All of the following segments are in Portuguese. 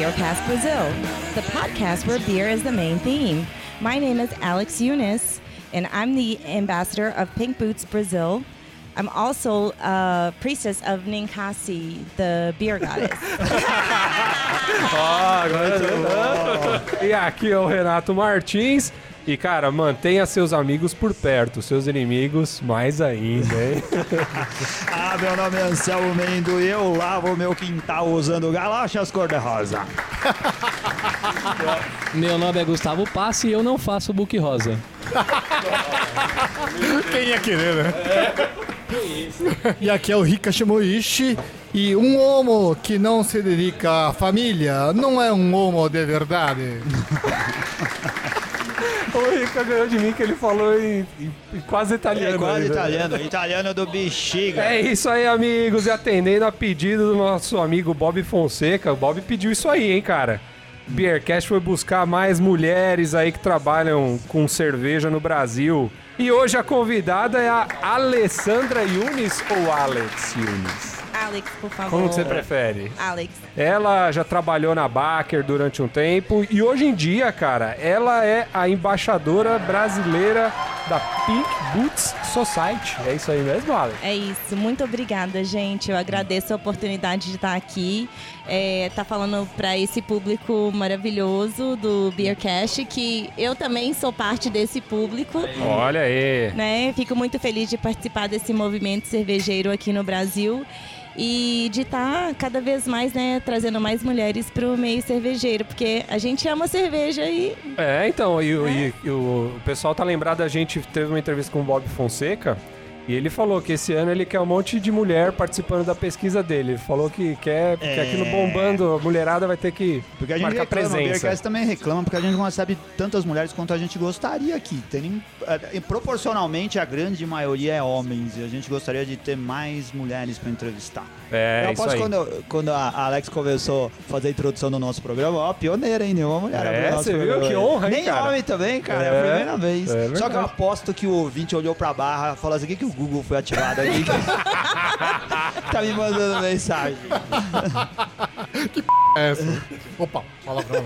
Beercast Brazil, the podcast where beer is the main theme. My name is Alex Eunice, and I'm the ambassador of Pink Boots Brazil. I'm also a priestess of Ninkasi, the beer goddess. Ó, ah, agora E aqui é o Renato Martins. E, cara, mantenha seus amigos por perto, seus inimigos mais ainda, hein? Ah, meu nome é Anselmo Mendo e eu lavo meu quintal usando galachas cor-de-rosa. Meu nome é Gustavo Passe e eu não faço book rosa. Quem ia querer, né? E aqui é o Rika Shimoishi. E um homo que não se dedica à família não é um homo de verdade. O Rica ganhou de mim que ele falou em, em- em quase italiano. É quase italiano, italiano do bexiga. É isso aí, amigos. E atendendo a pedido do nosso amigo Bob Fonseca, o Bob pediu isso aí, hein, cara. Beercast foi buscar mais mulheres aí que trabalham com cerveja no Brasil. E hoje a convidada é a Alessandra Yunis ou Alex Yunis? Alex, por favor. Como você prefere? Alex. Ela já trabalhou na Baker durante um tempo e hoje em dia, cara, ela é a embaixadora brasileira da Pink Boots Society. É isso aí mesmo, Alex? É isso, muito obrigada, gente. Eu agradeço a oportunidade de estar aqui, é, tá falando para esse público maravilhoso do Beercast, que eu também sou parte desse público. Olha aí. Né? Fico muito feliz de participar desse movimento cervejeiro aqui no Brasil e de estar cada vez mais né, trazendo mais mulheres para o meio cervejeiro, porque a gente ama cerveja e É, então, e, o- e- e o pessoal tá lembrado, a gente teve uma entrevista com o Bob Fonseca e ele falou que esse ano ele quer um monte de mulher participando da pesquisa dele. Ele falou que quer, porque É. aquilo bombando, a mulherada vai ter que Porque a gente marcar reclama, o presença. Beercast também reclama, porque a gente não recebe tantas mulheres quanto a gente gostaria aqui. Tem, eh, proporcionalmente, a grande maioria é homens, e a gente gostaria de ter mais mulheres para entrevistar. É, eu aí. quando, eu- quando a Alex começou a fazer a introdução do nosso programa, ó, pioneira, hein? Nenhuma mulher É, você viu? programa. Que honra, hein, Nem cara? homem também, cara, é, É, a primeira vez. é Só que eu aposto que o ouvinte olhou pra barra e falou assim, o que, que o Google foi ativado aqui? tá me mandando mensagem. É essa. Opa, palavrão.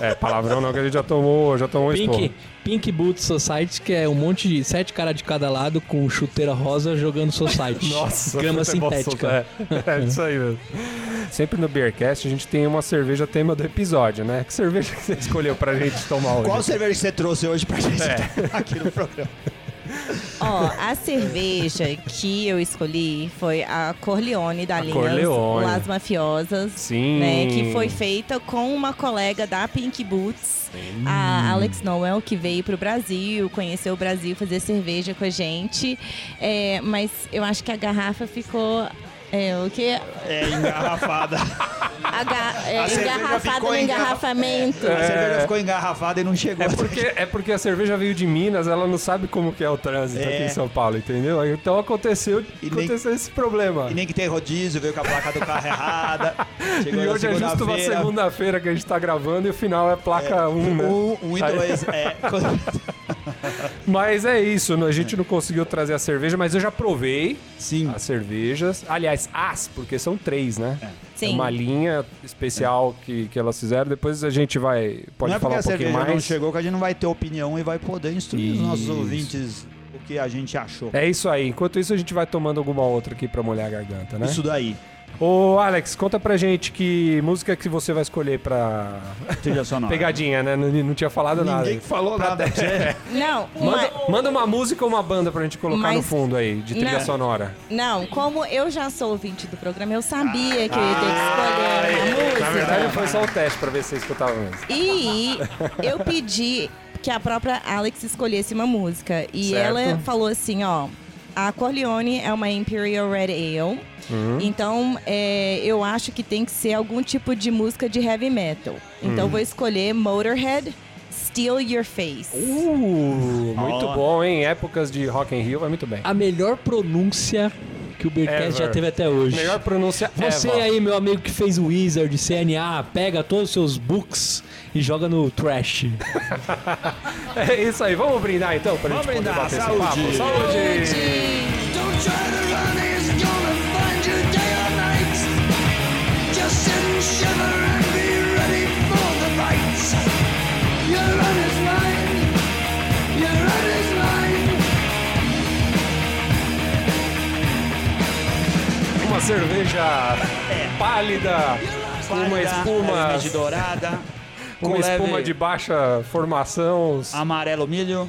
É, palavrão não, que a gente já tomou, já tomou Pink, esporro. Pink Boot Society, que é um monte de sete caras de cada lado com chuteira rosa jogando Society. Nossa, grama sintética. É, é isso aí mesmo. Sempre no Beercast a gente tem uma cerveja tema do episódio, né? Que cerveja que você escolheu pra gente tomar hoje? Qual cerveja que você trouxe hoje pra gente É. tomar aqui no programa? Ó, a cerveja que eu escolhi foi a Corleone da linha Corleone. Las Mafiosas. Sim. Né, que foi feita com uma colega da Pink Boots, a Alex Noel, que veio pro Brasil, conheceu o Brasil, fazer cerveja com a gente. É, mas eu acho que a garrafa ficou. É, o que? É engarrafada. Aga- é, A cerveja engarrafada ficou no engarra- engarrafamento. A cerveja ficou engarrafada e não chegou. É porque, é porque a cerveja veio de Minas, ela não sabe como que é o trânsito É. aqui em São Paulo, entendeu? Então aconteceu, E nem- aconteceu esse problema. E nem que tem rodízio, veio com a placa do carro errada. Chegou E na hoje é justo uma segunda-feira. que a gente tá gravando e o final é placa 1, um, né? Um, um e Aí- dois. É, Mas é isso, a gente não conseguiu trazer a cerveja, mas eu já provei sim. as cervejas. Aliás, as, porque são três, né? É Sim. uma linha especial que, que elas fizeram. Depois a gente vai. Pode não é falar um pouquinho cerveja não mais. chegou que a gente não vai ter opinião e vai poder instruir os nossos Isso. ouvintes o que a gente achou. É isso aí. Enquanto isso, a gente vai tomando alguma outra aqui pra molhar a garganta, né? Isso daí. Ô, Alex, conta pra gente que música que você vai escolher pra. Trilha sonora. Pegadinha, né? Não, não tinha falado nada. Ninguém falou nada. Não, Manda, uma- manda uma música ou uma banda pra gente colocar Mas- no fundo aí, de trilha Não. sonora. não, como eu já sou ouvinte do programa, eu sabia que eu ia ter que escolher uma música. Na verdade, foi só o teste pra ver se você escutava mesmo. E eu pedi que a própria Alex escolhesse uma música. E Certo. ela falou assim, ó. A Corleone é uma Imperial Red Ale. Uhum. Então, é, eu acho que tem que ser algum tipo de música de heavy metal. Então, Uhum. eu vou escolher Motorhead, Steal Your Face. Uh, muito Ó. bom, hein? Épocas de Rock in Rio, vai muito bem. A melhor pronúncia que o Beercast Ever. já teve até hoje. Melhor pronúncia Você ever. aí, meu amigo que fez o Wizard, CNA, pega todos os seus books e joga no trash. É isso aí, vamos brindar então pra Vamos gente poder brindar, bater esse saúde. papo. Saúde! Don't try to run, he's gonna find you day or night. Just sit and shiver and be ready for the fight. Your run is mine. Your run is mine. Uma cerveja pálida, com uma espuma, levemente dourada, com uma espuma leve de baixa formação. amarelo milho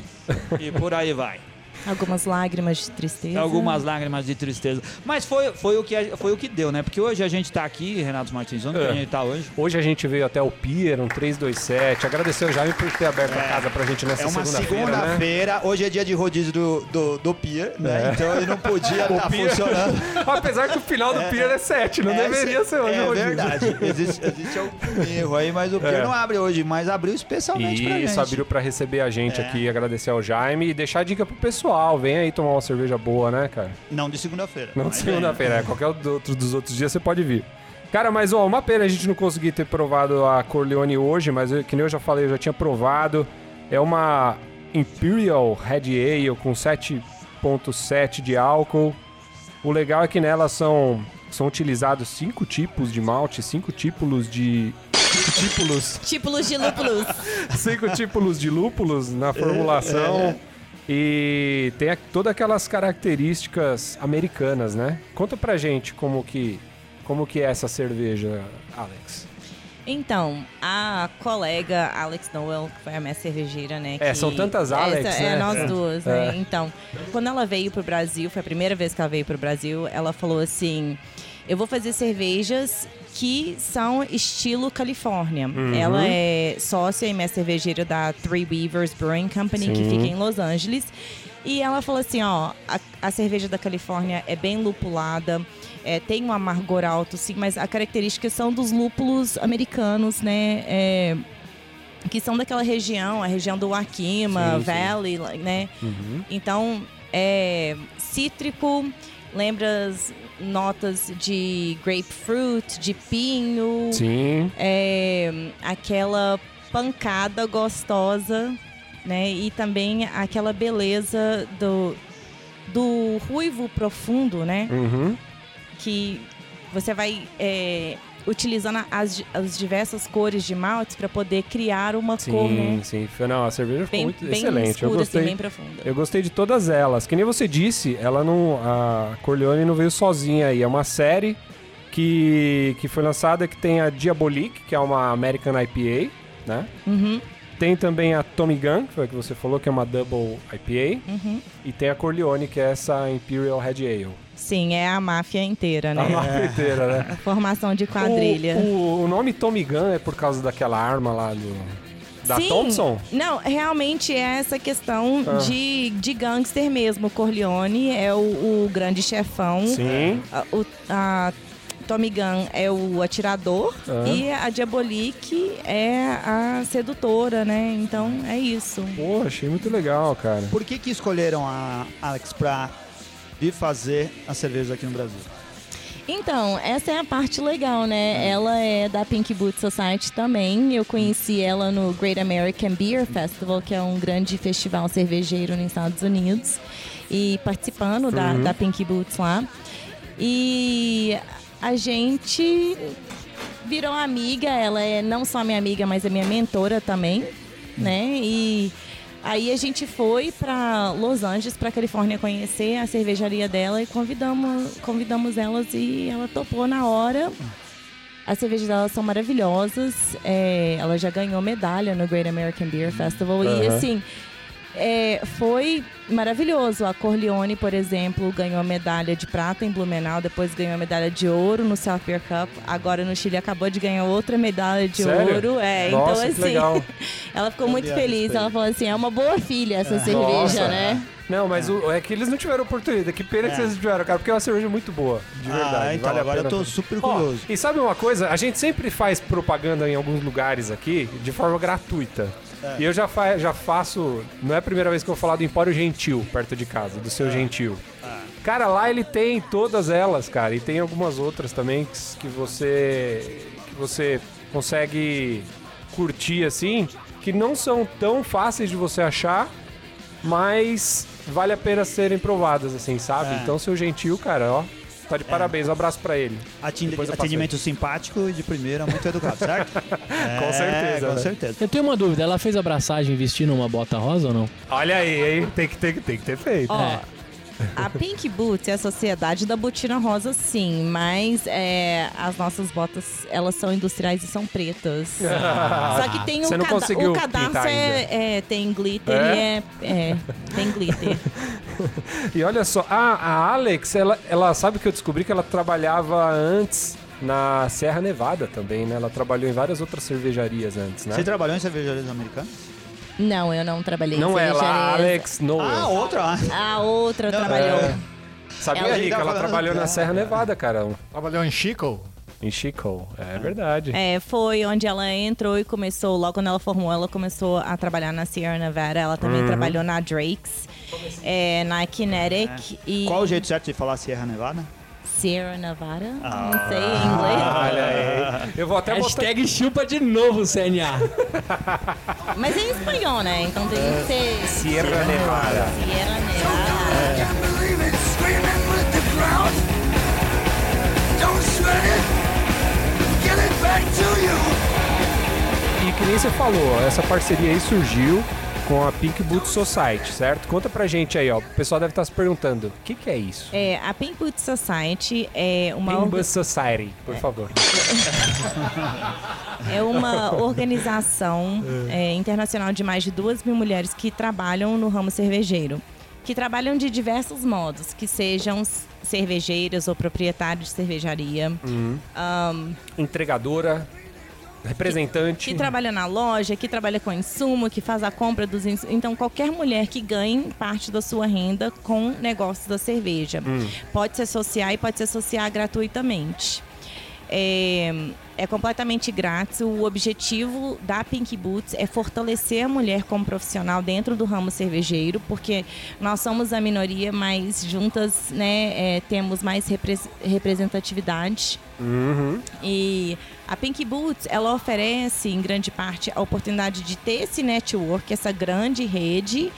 e por aí vai. Algumas lágrimas de tristeza. Algumas lágrimas de tristeza. Mas foi, foi, o que, foi o que deu, né? Porque hoje a gente tá aqui, Renato Martins, onde É. que a gente tá hoje? Hoje a gente veio até o Pier, um 327. Agradecer o Jaime por ter aberto a casa pra gente nessa É uma segunda-feira, né? segunda-feira, hoje é dia de rodízio do, do, do Pier, né? É. Então ele não podia estar Pier- funcionando. Apesar que o final do Pier é 7, não É, deveria ser hoje É verdade. Existe, existe algum erro aí, mas o Pier É. não abre hoje, mas abriu especialmente pra gente. Isso, abriu pra receber a gente É. aqui, agradecer ao Jaime e deixar a dica pro pessoal. Vem aí tomar uma cerveja boa, né, cara? Não de segunda-feira. Não de segunda-feira, é. qualquer outro dos outros dias você pode vir. Cara, mas ó, uma pena a gente não conseguir ter provado a Corleone hoje, mas eu- que nem eu já falei, eu já tinha provado. É uma Imperial Red Ale com 7.7 de álcool. O legal é que nela são, são utilizados cinco tipos de malte, cinco tipos de. Típulos, Típulos de lúpulos. cinco tipos de lúpulos na formulação. E tem todas aquelas características americanas, né? Conta pra gente como que, como que é essa cerveja, Alex. Então, a colega Alex Noel, que foi a minha cervejeira, né? É, são tantas Alex, Essa, né? É, nós É. duas, É. né? Então, quando ela veio pro Brasil, foi a primeira vez que ela veio pro Brasil, ela falou assim: eu vou fazer cervejas que são estilo Califórnia. Uhum. Ela é sócia e minha cervejeira da Three Weavers Brewing Company, que Sim. fica em Los Angeles. E ela falou assim, ó, a, a cerveja da Califórnia é bem lupulada, é, tem um amargor alto, sim, mas a característica são dos lúpulos americanos, né? É, que são daquela região, a região do Wakima, Sim, sim. Valley, né? Então, é cítrico, lembra as notas de grapefruit, de pinho, Sim. é, aquela pancada gostosa, né? E também aquela beleza do, do ruivo profundo, né? Uhum. Que você vai é, utilizando as, as diversas cores de maltes para poder criar uma Sim, cor, né? sim. Foi- Não, a cerveja ficou Bem, muito bem excelente. escura, eu gostei. assim, bem profunda. Eu gostei de todas elas. Que nem você disse, ela não. A Corleone não veio sozinha aí. É uma série que, que foi lançada que tem a Diabolique, que é uma American IPA, né? Uhum, Tem também a Tommy Gun, que foi a que você falou, que é uma Double IPA. uhum. E tem a Corleone, que é essa Imperial Red Ale. Sim, é a máfia inteira, né? A marca inteira, né? A formação de quadrilha. O, o- o nome Tommy Gun é por causa daquela arma lá do. Da Sim. Thompson? Não, realmente é essa questão Ah. de, de gangster mesmo. Corleone é o, o grande chefão. Sim. A, o, a Tommy Gun é o atirador Ah. e a Diabolique é a sedutora, né? Então é isso. Pô, achei muito legal, cara. Por que que escolheram a Alex pra vir fazer as cervejas aqui no Brasil? Então, essa é a parte legal, né? Ela é da Pink Boot Society também. Eu conheci ela no Great American Beer Festival, que é um grande festival cervejeiro nos Estados Unidos. E participando da, da Pink Boots lá. E a gente virou amiga. Ela é não só minha amiga, mas é minha mentora também, né? E aí a gente foi para Los Angeles, para Califórnia, conhecer a cervejaria dela e convidamos, convidamos elas e ela topou na hora. As cervejas delas são maravilhosas. é, ela já ganhou medalha no Great American Beer Festival. E Aham. assim, é, foi maravilhoso. A Corleone, por exemplo, ganhou a medalha de prata em Blumenau, depois ganhou a medalha de ouro no South Beer Cup. Agora no Chile acabou de ganhar outra medalha de Sério? ouro. É, Nossa, então que assim, legal. ela ficou muito Campeã feliz. Ela falou assim: é uma boa filha essa cerveja, Nossa. né? Não, mas o- é que eles não tiveram oportunidade. Que pena que É. vocês tiveram, cara, porque é uma cerveja muito boa. De verdade. ah, então, vale agora eu tô super curioso. e sabe uma coisa? A gente sempre faz propaganda em alguns lugares aqui de forma gratuita. É. E eu já, fa já faço. Não é a primeira vez que eu vou falar do Empório Gentil, perto de casa, do seu Gentil. Cara, lá ele tem todas elas, cara. E tem algumas outras também que- que você. que você consegue curtir assim, que não são tão fáceis de você achar, mas vale a pena serem provadas, assim, sabe? É. Então, seu gentil, cara, ó. Tá de parabéns, um abraço pra ele. Atendimento simpático e de primeira, muito educado, certo? Com É, certeza, Com né? certeza. Eu tenho uma dúvida, ela fez abraçagem vestindo uma bota rosa ou não? Olha aí, hein? Tem que, ter, tem que ter feito. Ó, É. a Pink Boots é a sociedade da botina rosa, sim, mas é, as nossas botas, elas são industriais e são pretas. Só que tem Você o, não cada- conseguiu o cadarço pintar é, é, tem glitter É? e é, é, tem glitter. E olha só, a, a Alex, ela, ela sabe que eu descobri que ela trabalhava antes na Serra Nevada também, né? Ela trabalhou em várias outras cervejarias antes, né? Você trabalhou em cervejarias americanas? Não, eu não trabalhei em Não ela, a cervejarias. Alex Noel. Ah, outra. ah. A outra Não, trabalhou. É. Sabia, Ela- Rica? Ela trabalhou na Serra Nevada, cara. Trabalhou em Chico? Em Chico. É verdade. É, foi onde ela entrou e começou, logo quando ela formou, ela começou a trabalhar na Sierra Nevada. Ela também Uhum. trabalhou na Drake's, é, na Kinetic e... Qual o jeito certo de falar Sierra Nevada? Sierra Nevada? Não sei em inglês. Olha aí. Eu vou até botar... Hashtag chupa de novo, CNA. Mas é em espanhol, né? Então tem que ser Sierra Nevada. Sierra Nevada. The crowd. Don't sweat it, get it back to you. E que nem você falou, essa parceria aí surgiu com a Pink Boot Society, certo? Conta pra gente aí, ó. O pessoal deve estar se perguntando, o que, que é isso? É, a Pink Boot Society é uma, Pink orga- Boot Society, por favor. é uma organização é, internacional de mais de duas mil mulheres que trabalham no ramo cervejeiro. Que trabalham de diversos modos, que sejam cervejeiras ou proprietários de cervejaria, ahn, Entregadora, representante. que trabalha na loja, que trabalha com insumo, que faz a compra dos insumos. Então, qualquer mulher que ganhe parte da sua renda com negócios da cerveja. Pode se associar e pode se associar gratuitamente. É, é completamente grátis. O objetivo da Pink Boots é fortalecer a mulher como profissional dentro do ramo cervejeiro, porque nós somos a minoria, mas juntas né, é, temos mais repres- representatividade. Uhum. E a Pink Boots, ela oferece, em grande parte, a oportunidade de ter esse network, essa grande rede.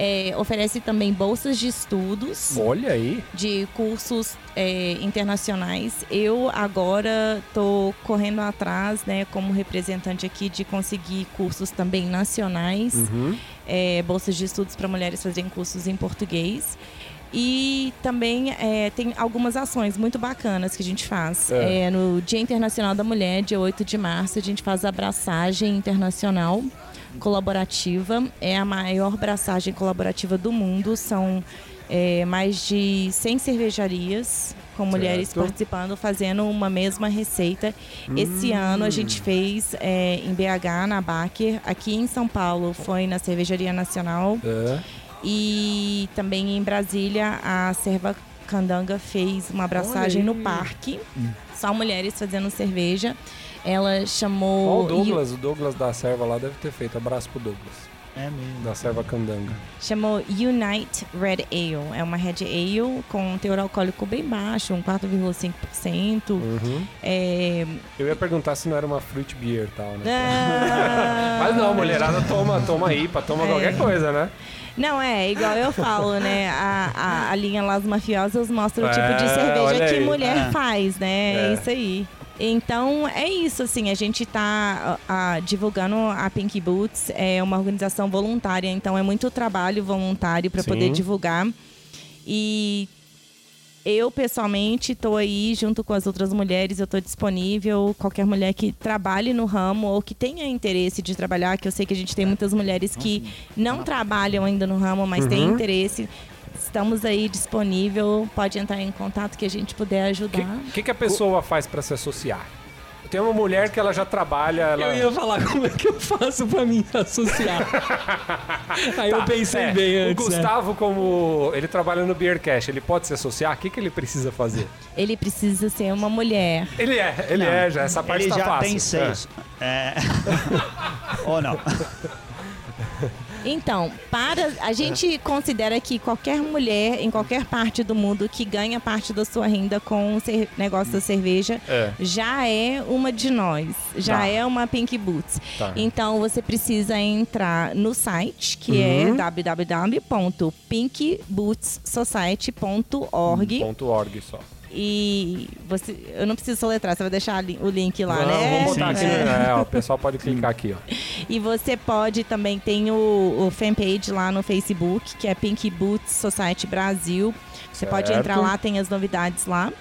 É, oferece também bolsas de estudos, Olha aí. de cursos é, internacionais. Eu agora estou correndo atrás, né, como representante aqui, de conseguir cursos também nacionais, Uhum. é, bolsas de estudos para mulheres fazerem cursos em português. E também é, tem algumas ações muito bacanas que a gente faz. É. É, no Dia Internacional da Mulher, dia 8 de março, a gente faz a abraçagem internacional colaborativa. É a maior abraçagem colaborativa do mundo. São é, mais de 100 cervejarias com mulheres Certo. participando, fazendo uma mesma receita. Esse ano a gente fez é, em BH, na Baker. Aqui em São Paulo foi na Cervejaria Nacional. É. E também em Brasília, a Serva Candanga fez uma abraçagem no parque. Só mulheres fazendo cerveja. Ela Ó, chamou. o Douglas, o Douglas da Serva lá deve ter feito. Abraço pro Douglas, É mesmo. da Serva Candanga. Chamou Unite Red Ale. É uma Red Ale com um teor alcoólico bem baixo, um 4,5%. Uhum. É... Eu ia perguntar se não era uma fruit beer e tal, né? ah, Mas não, mulherada toma, toma IPA, toma É. qualquer coisa, né? Não, é, igual eu falo, né? A, a, a linha Las Mafiosas mostra o tipo É, de olha cerveja que aí. mulher É. faz, né? É. É. isso aí. Então, é isso, assim, a gente tá ah, divulgando a Pink Boots, é uma organização voluntária, então é muito trabalho voluntário para poder divulgar. E eu, pessoalmente, estou aí junto com as outras mulheres, eu estou disponível. Qualquer mulher que trabalhe no ramo ou que tenha interesse de trabalhar, que eu sei que a gente tem muitas mulheres que não trabalham ainda no ramo, mas têm Uhum. interesse. Estamos aí disponível, pode entrar em contato que a gente puder O ajudar. que, que, que a pessoa faz pra se associar? Tem uma mulher que ela já trabalha, ela... Eu ia falar como é que eu faço pra me associar. Aí eu pensei É, bem o antes. né? Gustavo, como ele trabalha no Beercast, ele pode se associar? O que, que ele precisa fazer? Ele precisa ser uma mulher. Ele é, ele Não, é, já. Essa parte Ele tá já fácil. tem seis. É. Ou não? Então, para a gente considera que qualquer mulher em qualquer parte do mundo que ganha parte da sua renda com o negócio da cerveja É. já é uma de nós, já Tá. é uma Pink Boots. Tá. Então você precisa entrar no site que Uhum. é www.pinkbootssociety.org. .org só. E você, eu não preciso soletrar, você vai deixar o link lá, Não, né? vamos botar aqui. É. né? É, o pessoal pode clicar aqui, ó. E você pode também tem o, o fanpage lá no Facebook, que é Pink Boots Society Brasil. Você pode Certo. entrar lá, tem as novidades lá.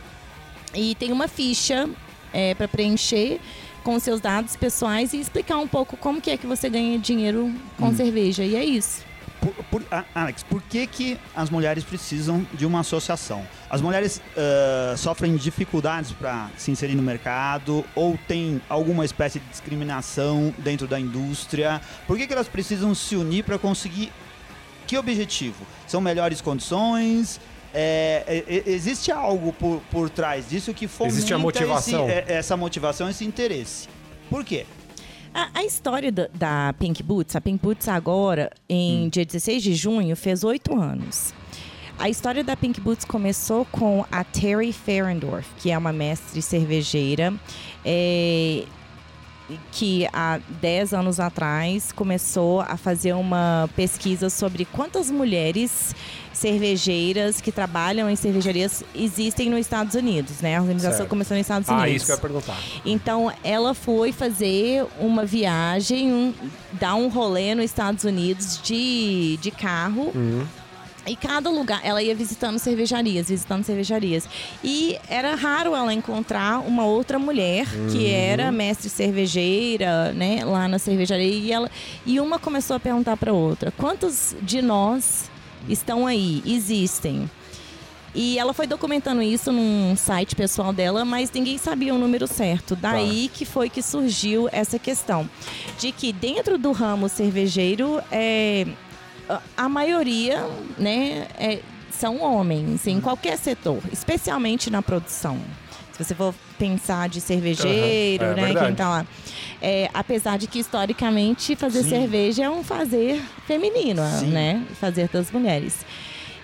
E tem uma ficha é, para preencher com seus dados pessoais e explicar um pouco como que é que você ganha dinheiro com cerveja. E é isso. Por- por- ah, Alex, por que, que as mulheres precisam de uma associação? As mulheres ah, sofrem dificuldades para se inserir no mercado ou tem alguma espécie de discriminação dentro da indústria? Por que, que elas precisam se unir para conseguir que objetivo? São melhores condições? É, é, é, existe algo por, por trás disso que fomenta Existe a motivação. esse- é, essa motivação, esse interesse. Por quê? A, a história da, da Pink Boots, a Pink Boots agora, em dia 16 de junho, fez oito anos. A história da Pink Boots começou com a Terry Ferendorf, que é uma mestre cervejeira, é, que há 10 anos atrás começou a fazer uma pesquisa sobre quantas mulheres cervejeiras que trabalham em cervejarias existem nos Estados Unidos, né? A organização Certo. começou nos Estados Unidos. Ah, isso que eu ia perguntar. Então, ela foi fazer uma viagem, um- dar um rolê nos Estados Unidos de, de carro. E cada lugar, ela ia visitando cervejarias, visitando cervejarias. E era raro ela encontrar uma outra mulher que era mestre cervejeira, né, lá na cervejaria. E, ela, e uma começou a perguntar para outra: quantos de nós estão aí, existem? E ela foi documentando isso num site pessoal dela, mas ninguém sabia o número certo. Daí que foi que surgiu essa questão de que dentro do ramo cervejeiro, é, a- maioria, né, é, são homens em qualquer setor, especialmente na produção. Se você for pensar de cervejeiro, Aham, é né, quem verdade. tá lá. É, apesar de que historicamente fazer Sim. cerveja é um fazer feminino, Sim. né? Fazer das mulheres.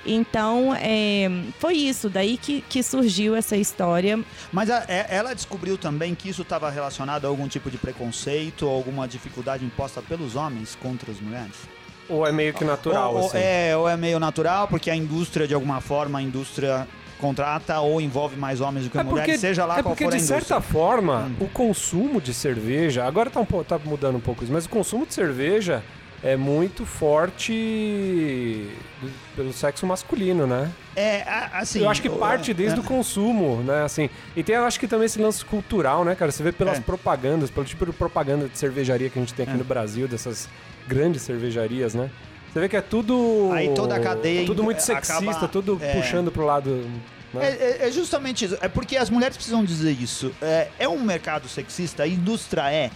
Então, é, foi isso, daí que, que surgiu essa história. Mas a- é- ela descobriu também que isso estava relacionado a algum tipo de preconceito ou alguma dificuldade imposta pelos homens contra as mulheres? Ou é meio que natural, ou, ou assim? é, ou é meio natural, porque a indústria, de alguma forma, a indústria contrata ou envolve mais homens do que É mulheres, porque, seja lá é qual porque for a de indústria. certa forma, Hum. o consumo de cerveja, agora tá, um tá mudando um pouco isso, mas o consumo de cerveja é muito forte pelo sexo masculino, né? É, assim... eu acho que parte desde é, o consumo, né? Assim, e tem, eu acho que também esse lance cultural, né, cara? Você vê pelas É. propagandas, pelo tipo de propaganda de cervejaria que a gente tem aqui É. no Brasil, dessas grandes cervejarias, né? Você vê que é tudo. Aí toda a cadeia Tudo muito acaba- sexista, tudo é. puxando pro lado. Né? É, é- é justamente isso. É porque as mulheres precisam dizer isso. É, é um mercado sexista, a indústria é.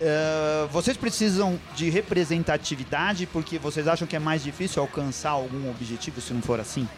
É, vocês precisam de representatividade porque vocês acham que é mais difícil alcançar algum objetivo se não for assim?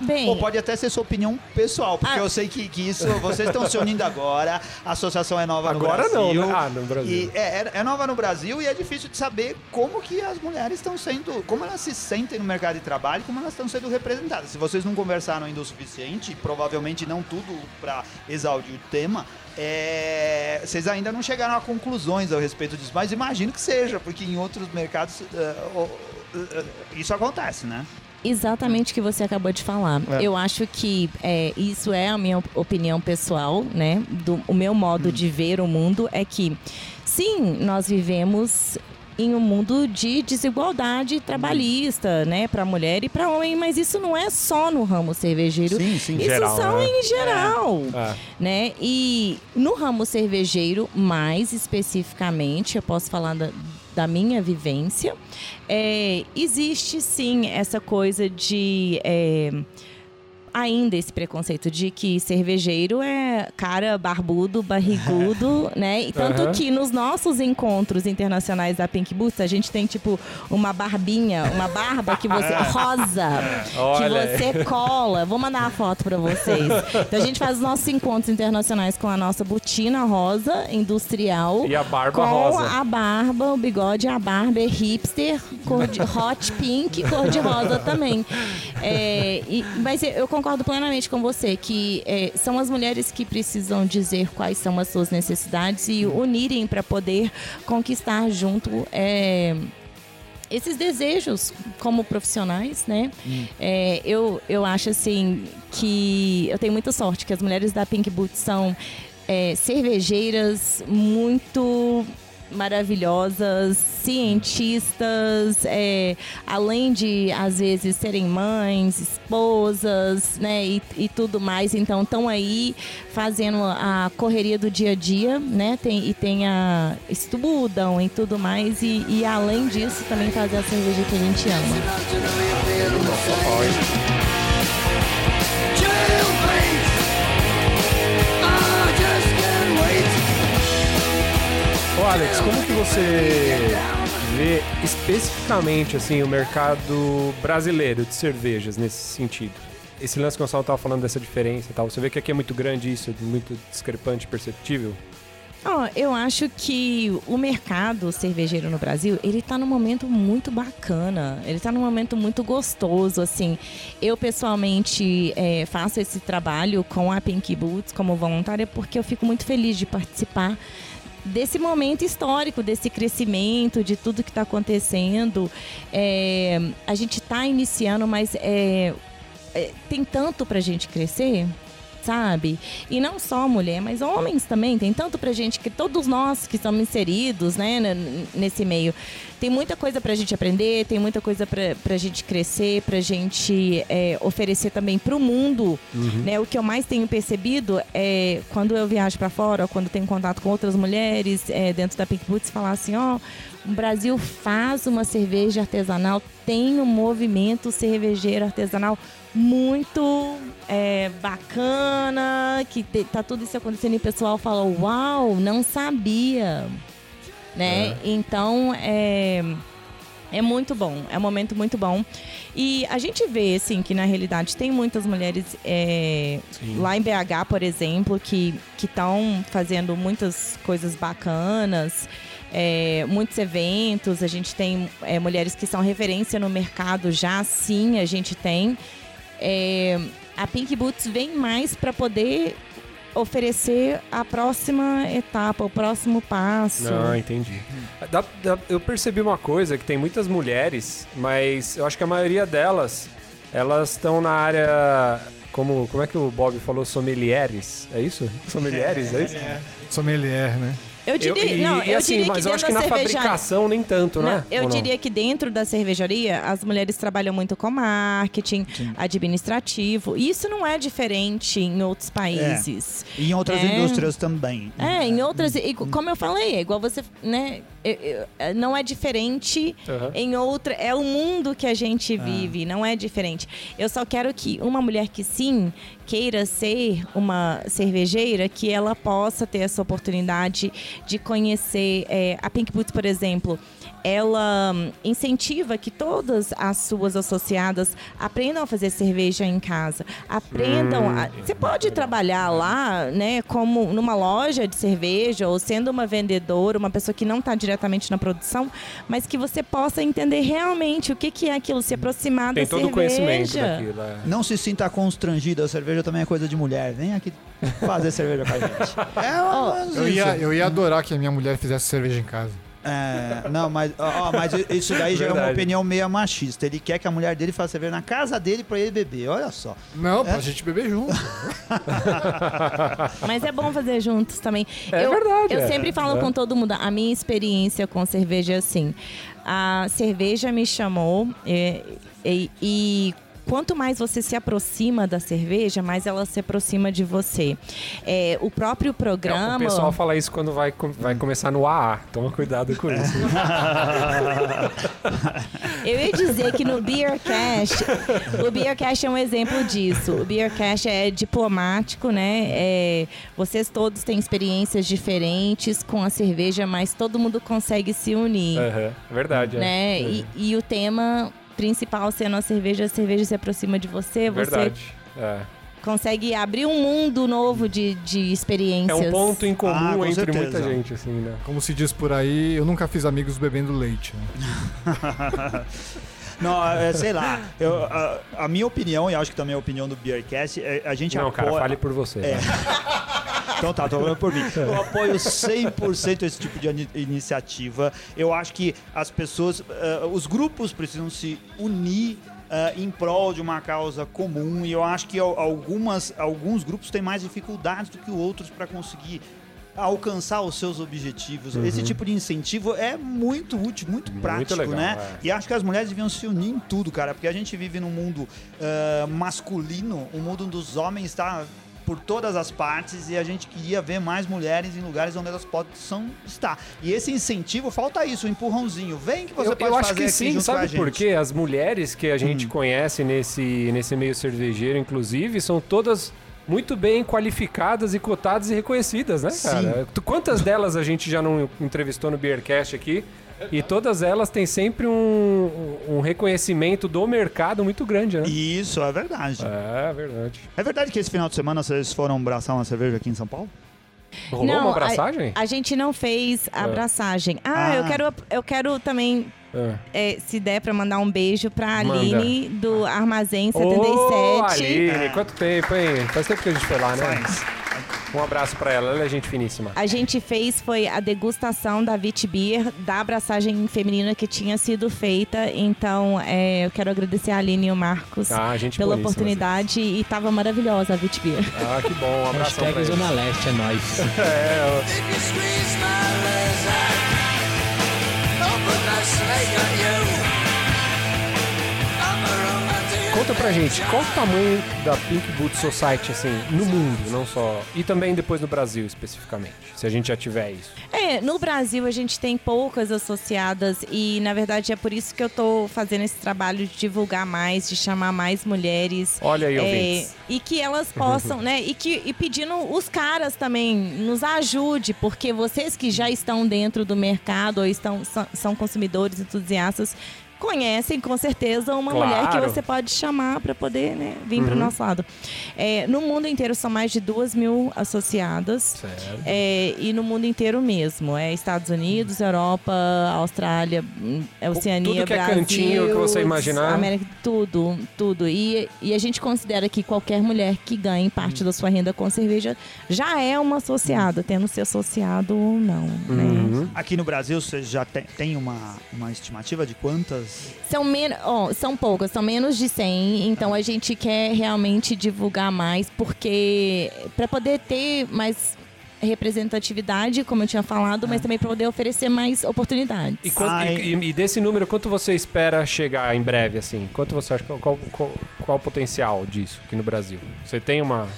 Bem, Ou pode até ser sua opinião pessoal, porque Ah. eu sei que, que isso vocês estão se unindo agora, a associação é nova Agora no Brasil. não, né? Ah, no Brasil. E é, é- é nova no Brasil e é difícil de saber como que as mulheres estão sendo, como elas se sentem no mercado de trabalho, como elas estão sendo representadas. Se vocês não conversaram ainda o suficiente, provavelmente não tudo para exaurir o tema, é, vocês ainda não chegaram a conclusões ao respeito disso, mas imagino que seja, porque em outros mercados é, o- é, isso acontece, né? Exatamente o que você acabou de falar. É. Eu acho que é, isso é a minha op- opinião pessoal, né? Do, o meu modo de ver o mundo é que, sim, nós vivemos em um mundo de desigualdade trabalhista, né, para mulher e para homem, mas isso não é só no ramo cervejeiro. Sim, sim. Isso Geral, são né? em geral, É. né? E no ramo cervejeiro, mais especificamente, eu posso falar da, da minha vivência, é, existe sim essa coisa de. é, ainda esse preconceito de que cervejeiro é cara barbudo, barrigudo, né? E tanto Aham. que nos nossos encontros internacionais da Pink Boots, a gente tem tipo uma barbinha, uma barba que você rosa, Olha. que você cola. Vou mandar uma foto pra vocês. Então a gente faz os nossos encontros internacionais com a nossa botina rosa industrial. E a barba com rosa. a barba, o bigode, a barba é hipster, cor de hot pink, cor de rosa também. É, e- mas eu concordo plenamente com você que é, são as mulheres que precisam dizer quais são as suas necessidades e unirem para poder conquistar junto é, esses desejos como profissionais, né? É, eu, eu acho assim que eu tenho muita sorte que as mulheres da Pink Boots são é, cervejeiras muito maravilhosas, cientistas, é, além de às vezes serem mães, esposas, né, e, e tudo mais. Então estão aí fazendo a correria do dia a dia, né? Tem, e tem a estudam e tudo mais e, e além disso também fazer a cerveja que a gente ama. Alex, como que você vê especificamente assim o mercado brasileiro de cervejas nesse sentido? Esse lance que o Gonçalo estava falando dessa diferença e tal, você vê que aqui é muito grande isso, muito discrepante, perceptível? Ó, eu acho que o mercado cervejeiro no Brasil, ele tá num momento muito bacana. Ele tá num momento muito gostoso, assim. Eu, pessoalmente, é, faço esse trabalho com a Pink Boots como voluntária porque eu fico muito feliz de participar desse momento histórico, desse crescimento, de tudo que está acontecendo. É, a gente está iniciando, mas é, é, tem tanto pra gente crescer, sabe? E não só mulher, mas homens também. Tem tanto pra gente que todos nós que estamos inseridos, né, nesse meio, tem muita coisa pra gente aprender, tem muita coisa pra, pra gente crescer, pra gente é, oferecer também pro mundo, né? O que eu mais tenho percebido é quando eu viajo pra fora, quando tenho contato com outras mulheres é, dentro da Pink Boots, falar assim, ó, o Brasil faz uma cerveja artesanal, tem um movimento cervejeiro artesanal muito é, bacana, que te- tá tudo isso acontecendo e o pessoal fala, uau, não sabia, né? Então, é... É muito bom, é um momento muito bom. E a gente vê, assim, que na realidade tem muitas mulheres é, lá em BH, por exemplo, que estão fazendo muitas coisas bacanas, é, muitos eventos. A gente tem é, mulheres que são referência no mercado já, sim, a gente tem. É, a Pink Boots vem mais para poder oferecer a próxima etapa, o próximo passo. Não, entendi. Dá- dá- eu percebi uma coisa, que tem muitas mulheres, mas eu acho que a maioria delas, elas estão na área, como, como é que o Bob falou, sommeliers, é isso? Sommeliers, é isso? Sommelier, né? Eu diria, Eu- e, não, eu assim, diria mas que eu acho dentro que na da cervejaria- fabricação nem tanto, né? Não, eu Ou não? diria que dentro da cervejaria, as mulheres trabalham muito com marketing, administrativo. E isso não é diferente em outros países. E em outras É. indústrias também. É, em outras. E como eu falei, é igual você. Né, não é diferente Aham. em outra. É o mundo que a gente vive, não é diferente. Eu só quero que uma mulher que sim queira ser uma cervejeira, que ela possa ter essa oportunidade de conhecer. é, a Pink Boots, por exemplo, ela hum, incentiva que todas as suas associadas aprendam a fazer cerveja em casa. Aprendam. a- você pode trabalhar lá, né, como numa loja de cerveja ou sendo uma vendedora, uma pessoa que não está diretamente na produção, mas que você possa entender realmente o que, que é aquilo, se aproximar Tem da todo o cerveja. conhecimento daquilo. é. Não se sinta constrangido, a cerveja também é coisa de mulher. Vem aqui fazer cerveja com a gente. É, ó, Eu ia, eu ia adorar que a minha mulher fizesse cerveja em casa. É, não, mas, ó, mas isso daí já é uma opinião meio machista. Ele quer que a mulher dele faça cerveja na casa dele pra ele beber. Olha só. Não, pra gente beber junto. Mas é bom fazer juntos também. É eu, verdade, Eu é. sempre falo É. com todo mundo, a minha experiência com cerveja é assim. A cerveja me chamou é, e, e quanto mais você se aproxima da cerveja, mais ela se aproxima de você. É, o próprio É, programa. o pessoal fala isso quando vai, vai começar no AA. Toma cuidado com isso. Eu ia dizer que no Beercast, o Beercast é um exemplo disso. O Beercast é diplomático, né? É, vocês todos têm experiências diferentes com a cerveja, mas todo mundo consegue se unir, Aham, Verdade, é. né? Uhum. E, e o tema principal sendo a cerveja, a cerveja se aproxima de você, você Verdade. É. consegue abrir um mundo novo de, de É experiências. um ponto em comum Ah, com entre certeza. muita gente, assim, né? Como se diz por aí, eu nunca fiz amigos bebendo leite. né? Não, é, sei lá. Eu, a, a minha opinião, e acho que também a opinião do Beercast, é, a gente Não, cara, apoia- fale por você. É. né? Então tá, tô falando por mim. Eu apoio 100% esse tipo de iniciativa. Eu acho que as pessoas, eh, os grupos precisam se unir eh, em prol de uma causa comum e eu acho que al- algumas, alguns grupos têm mais dificuldades do que outros para conseguir alcançar os seus objetivos. Esse tipo de incentivo é muito útil, muito prático, legal, né? é. E acho que as mulheres deviam se unir em tudo, cara, porque a gente vive num mundo ah, masculino, um mundo onde os homens está por todas as partes e a gente queria ver mais mulheres em lugares onde elas possam estar. E esse incentivo, falta isso, um empurrãozinho. Vem que você eu, pode eu acho que sim, sabe por quê? As mulheres que a gente conhece nesse, nesse meio cervejeiro, inclusive, são todas muito bem qualificadas e cotadas e reconhecidas, né, cara? Tu- Quantas delas a gente já não entrevistou no Beercast aqui? E todas elas têm sempre um, um reconhecimento do mercado muito grande, né? Isso, é verdade. É, verdade. É verdade que esse final de semana vocês foram abraçar uma cerveja aqui em São Paulo? Rolou Não, uma a- abraçagem? A, gente não fez a Ah. abraçagem. Ah, Ah. eu quero, eu quero também, Ah. é, se der, pra mandar um beijo pra Manda. Aline do Armazém Ô, 77. Aline, É. quanto tempo, hein? Faz tempo que a gente foi lá, né? Faz. Um abraço pra ela, ela é gente finíssima. A gente fez foi a degustação da Vit Beer, da abraçagem feminina que tinha sido feita. Então, é, eu quero agradecer a Aline e o Marcos Ah, gente pela oportunidade e tava maravilhosa a Vit Beer. Ah, que bom. Um abraço pra eles. Zona Leste, é nóis. É, snake on you. Conta pra gente, qual o tamanho da Pink Boot Society, assim, no mundo, não só... E também depois no Brasil, especificamente, se a gente já tiver isso. É, no Brasil a gente tem poucas associadas e, na verdade, é por isso que eu tô fazendo esse trabalho de divulgar mais, de chamar mais mulheres. Olha aí, É, ouvintes. e que elas possam, né? E, que, e pedindo os caras também, nos ajude, porque vocês que já estão dentro do mercado ou estão, são, são consumidores entusiastas, conhecem com certeza uma Claro. mulher que você pode chamar para poder né, vir para o nosso lado. É, no mundo inteiro são mais de duas mil associadas. Certo. É, e no mundo inteiro mesmo. É Estados Unidos, Europa, Austrália, hum, é Oceania, Tudo que é Brasil. cantinho que você imaginar. América, tudo, tudo. E, e a gente considera que qualquer mulher que ganhe parte da sua renda com cerveja já é uma associada, tendo se associado ou não. né? Uhum. Aqui no Brasil, você já tem, tem uma, uma estimativa de quantas? São, men ó, são poucas, são menos de 100, então a gente quer realmente divulgar mais, porque para poder ter mais representatividade, como eu tinha falado, mas também para poder oferecer mais oportunidades. E, quanto- Ai. e- e desse número, quanto você espera chegar em breve, assim? Quanto você acha, qual, qual, qual, qual o potencial disso aqui no Brasil? Você tem uma...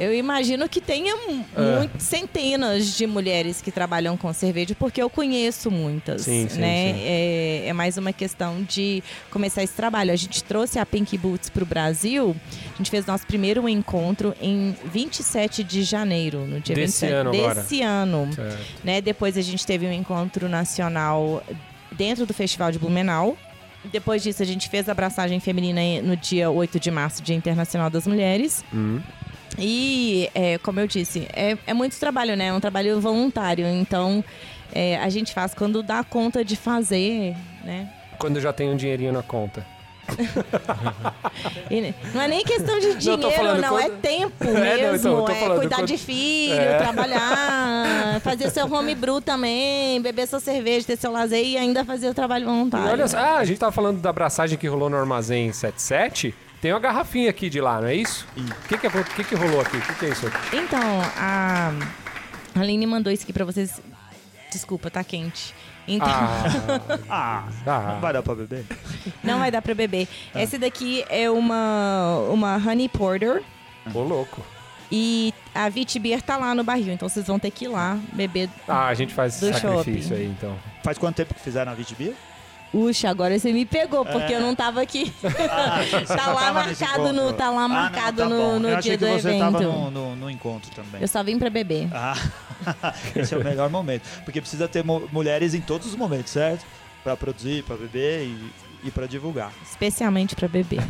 Eu imagino que tenha É. centenas de mulheres que trabalham com cerveja, porque eu conheço muitas, Sim, sim, né? sim. É, é mais uma questão de começar esse trabalho. A gente trouxe a Pink Boots para o Brasil. A gente fez nosso primeiro encontro em 27 de janeiro, no dia Desse 27 ano agora. desse ano. Certo. né? Depois a gente teve um encontro nacional dentro do Festival de Blumenau. Depois disso, a gente fez a abraçagem feminina no dia 8 de março, Dia Internacional das Mulheres. Hum. E, é, como eu disse, é, é muito trabalho, né? É um trabalho voluntário. Então, é, a gente faz quando dá conta de fazer, né? Quando já tem um dinheirinho na conta. E não é nem questão de Não, eu tô dinheiro, falando não. quando- É tempo É, não, mesmo. então, eu tô é cuidar quando- de filho, É. trabalhar, fazer seu homebrew também, beber sua cerveja, ter seu lazer e ainda fazer o trabalho E voluntário. olha só, ah, a gente tava falando da abraçagem que rolou no Armazém 77. Tem uma garrafinha aqui de lá, não é isso? O que que, acon- que que rolou aqui? O que que é isso aqui? Então, a a Aline mandou isso aqui pra vocês. Desculpa, tá quente. Então, Ah, Ah, ah. não vai dar pra beber? não vai dar pra beber. Essa daqui é uma, uma Honey Porter. ô louco. E a Vit Beer tá lá no barril, então vocês vão ter que ir lá beber. Ah, a gente faz Do sacrifício shopping. aí, então. Faz quanto tempo que fizeram a Vitibia? Uxa, agora você me pegou, porque eu não tava aqui. tá lá marcado no, tá lá marcado no, no Ah, Eu dia achei do que você evento. tava no, no, no encontro também. Eu só vim pra beber. Ah, esse é o melhor momento. Porque precisa ter mu- mulheres em todos os momentos, certo? Pra produzir, pra beber e, e pra divulgar. Especialmente pra beber.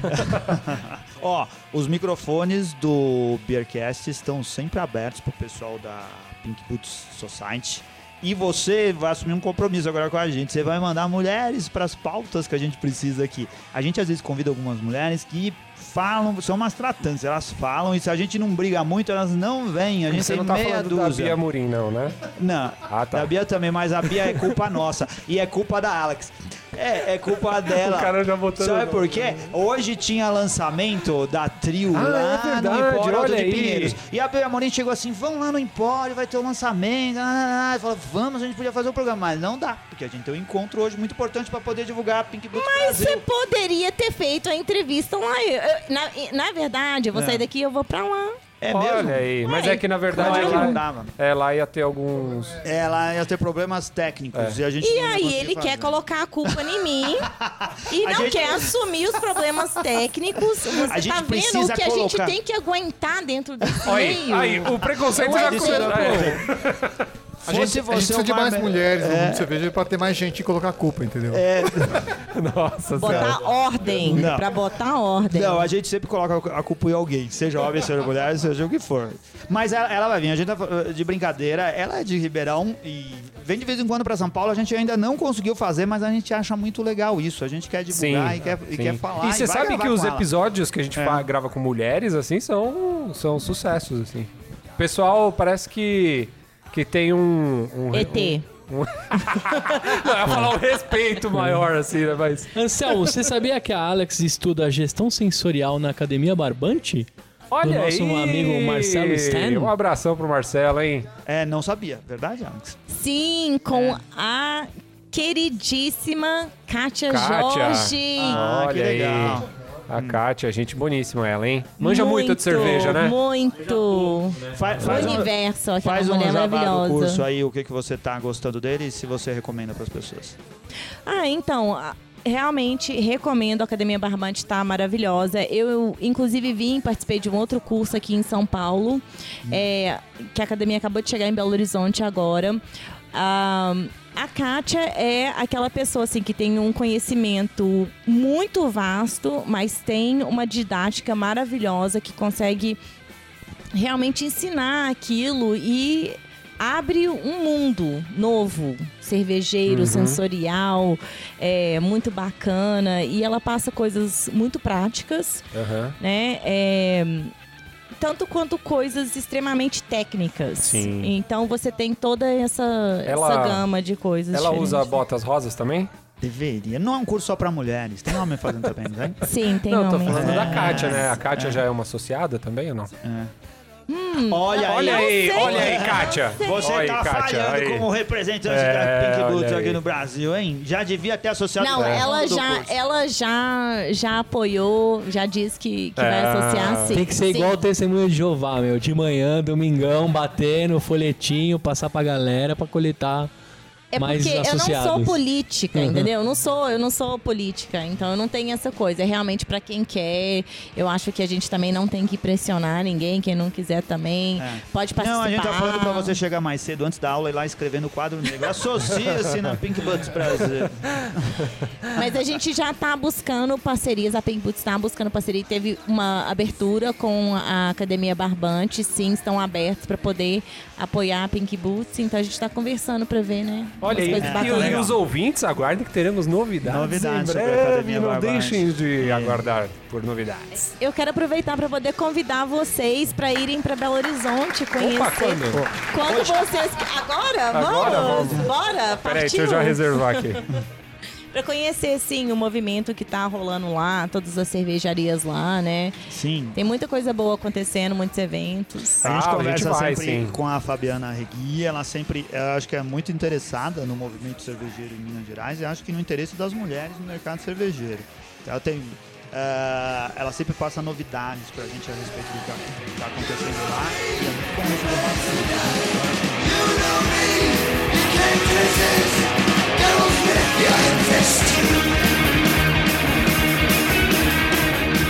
Ó, os microfones do Beercast estão sempre abertos pro pessoal da Pink Boots Society. E você vai assumir um compromisso agora com a gente. Você vai mandar mulheres para as pautas que a gente precisa aqui. A gente às vezes convida algumas mulheres que falam, são umas tratantes, elas falam e se a gente não briga muito, elas não vêm. A gente Você tem não tá meia falando da dúzia. Bia Murim, não, né? Não, Ah, tá. da Bia também, mas a Bia é culpa nossa. E é culpa da Alex. É, é culpa dela. O cara já botando- Sabe por quê? Hoje tinha lançamento da Trio Ah, lá é verdade, no Empório Alto de aí. Pinheiros. E a Bia Amorim chegou assim, vamos lá no Empório, vai ter o lançamento. Ah, falou, vamos, a gente podia fazer o programa. Mas não dá, porque a gente tem um encontro hoje muito importante pra poder divulgar a Pink Boots Mas você poderia ter feito a entrevista lá. Eu- eu- na, na verdade, eu vou É. sair daqui e eu vou pra lá. É Olha mesmo? aí. Mas Ué, é que na verdade é que lá, não dava. é, lá ia ter alguns. Ela ia ter problemas técnicos e a gente E não ia aí conseguir ele fazer. quer colocar a culpa em mim e não gente- quer assumir os problemas técnicos. Você A gente tá vendo precisa o que a gente tem que aguentar dentro desse Aí, meio? aí, o preconceito Ué, já isso começou. dá É. A gente, a gente você precisa de mais mulheres no É. mundo cervejeiro pra ter mais gente e colocar a culpa, entendeu? Nossa Botar senhora. ordem. Não. Pra botar ordem. Não, a gente sempre coloca a culpa em alguém, seja homem, seja mulher, seja o que for. Mas ela, ela vai vir, a gente tá fa- de brincadeira, ela é de Ribeirão e vem de vez em quando pra São Paulo, a gente ainda não conseguiu fazer, mas a gente acha muito legal isso, a gente quer divulgar e, quer, e sim. quer falar. E você sabe que os episódios que a gente É. grava com mulheres, assim, são, são sucessos, assim. O pessoal parece que, que tem um... um ET. Não, eu ia falar um respeito maior, assim, né? Mas... Anselmo, você sabia que a Alex estuda gestão sensorial na Academia Barbante? Olha Do nosso aí! amigo Marcelo Stan? Um abração pro Marcelo, hein? É, não sabia, verdade, Alex? Sim, com a queridíssima Kátia, Kátia. Jorge. Ah, que Olha aí. A Kátia, gente boníssima ela, hein? Manja muito, de cerveja, né? Muito. Fa- faz um, Universo, aquela faz um mulher jabá do maravilhosa. curso aí, o que, que você tá gostando dele e se você recomenda pras pessoas. Ah, então, a- realmente recomendo a Academia Barbante, tá maravilhosa. Eu, inclusive, vim, participei de um outro curso aqui em São Paulo, é, que a academia acabou de chegar em Belo Horizonte agora. Ah, a Kátia é aquela pessoa assim que tem um conhecimento muito vasto, mas tem uma didática maravilhosa que consegue realmente ensinar aquilo e abre um mundo novo, cervejeiro, sensorial, é muito bacana e ela passa coisas muito práticas, Aham. né? É, tanto quanto coisas extremamente técnicas. Sim. Então você tem toda essa, Ela- essa gama de coisas. Ela usa diferentes. botas rosas também? Deveria. Não é um curso só pra mulheres, tem homem fazendo também, não tem? Sim, tem não, tô homens. falando da É. Kátia, né? A Kátia já é uma associada também ou não? Olha aí. Olha aí, olha aí, Kátia. Você Olha tá aí, Kátia, falhando aí. como representante É, da Pink olha Boots aqui no Brasil, hein? Já devia ter associado Não, ela já, ela já, já apoiou, já disse que, que É. vai associar sim. Tem que ser Sim. igual o testemunho de Jeová, meu. De manhã, domingão, bater no folhetinho, passar pra galera pra coletar É mais porque eu não sou associados. política, Uhum. entendeu? Eu não sou, eu não sou política, então eu não tenho essa coisa. É realmente pra quem quer. Eu acho que a gente também não tem que pressionar ninguém, quem não quiser também É. pode participar. Não, a gente tá falando pra você chegar mais cedo antes da aula e lá escrever no quadro negro. Associa-se na Pink Boots Brasil. Mas a gente já tá buscando parcerias, a Pink Boots tá buscando parceria. Teve uma abertura com a Academia Barbante, sim, estão abertos pra poder apoiar a Pink Boots, então a gente tá conversando pra ver, né? Olha aí, e, e os ouvintes aguardem que teremos novidades. Novidades em breve, Academia Não deixem de aguardar por novidades. Eu quero aproveitar para poder convidar vocês para irem para Belo Horizonte conhecer. Opa, quando? Quando vocês. Agora? Agora vamos? vamos. Bora? Peraí, deixa eu já reservar aqui. Para conhecer, sim, o movimento que tá rolando lá, todas as cervejarias lá, né? Sim. Tem muita coisa boa acontecendo, muitos eventos. A gente Ah, a gente conversa vai, sempre sim. com a Fabiana Regui, ela sempre, eu acho que é muito interessada no movimento cervejeiro em Minas Gerais e acho que no interesse das mulheres no mercado cervejeiro. Ela tem, eh, ela sempre passa novidades pra gente a respeito do que está acontecendo lá e é muito bom receber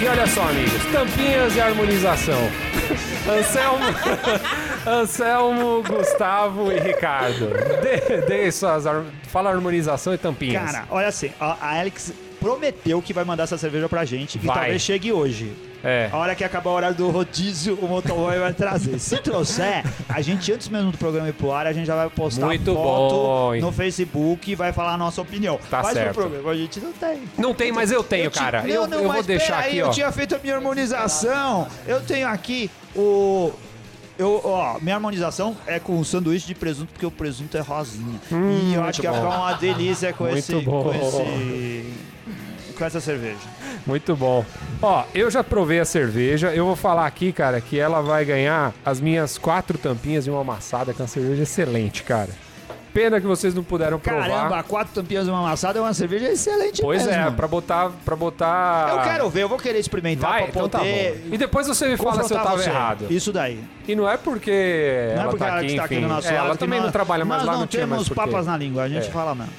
E olha só, amigos, tampinhas e harmonização. Anselmo, Anselmo, Gustavo e Ricardo. Dê, dê suas. Fala harmonização e tampinhas. Cara, olha assim, a Alex prometeu que vai mandar essa cerveja pra gente e Vai. talvez chegue hoje. É. A hora que acabar o horário do rodízio, o motoboy vai trazer. Se trouxer, a gente, antes mesmo do programa ir pro ar, a gente já vai postar Muito foto bom. no Facebook e vai falar a nossa opinião. Tá Mas certo. o problema a gente não tem. Não tem, mas eu tenho, ti- cara. Não, eu não, eu vou mas deixar pera aqui, ó. Eu tinha feito a minha harmonização. Eu tenho aqui o. Eu, ó, minha harmonização é com o sanduíche de presunto, porque o presunto é rosinha. e eu acho que Hum, bom. ficar uma delícia com Muito esse. bom. Com esse. Com essa cerveja. Muito bom. Ó, eu já provei a cerveja. Eu vou falar aqui, cara, que ela vai ganhar as minhas quatro tampinhas de uma amassada, que é uma cerveja excelente, cara. Pena que vocês não puderam provar. Caramba, quatro tampinhas de uma amassada é uma cerveja excelente Pois mesmo. é, pra botar, pra botar. Eu quero ver, eu vou querer experimentar Vai, pra então tá poder. bom. E depois você me fala se eu tava você. errado. Isso daí. E não é porque Não ela é porque tá ela aqui, que está aqui enfim. do nosso É, lado. ela que também nós- não trabalha mais nós lá, não não tinha mais temos papas na língua, a gente É. fala mesmo.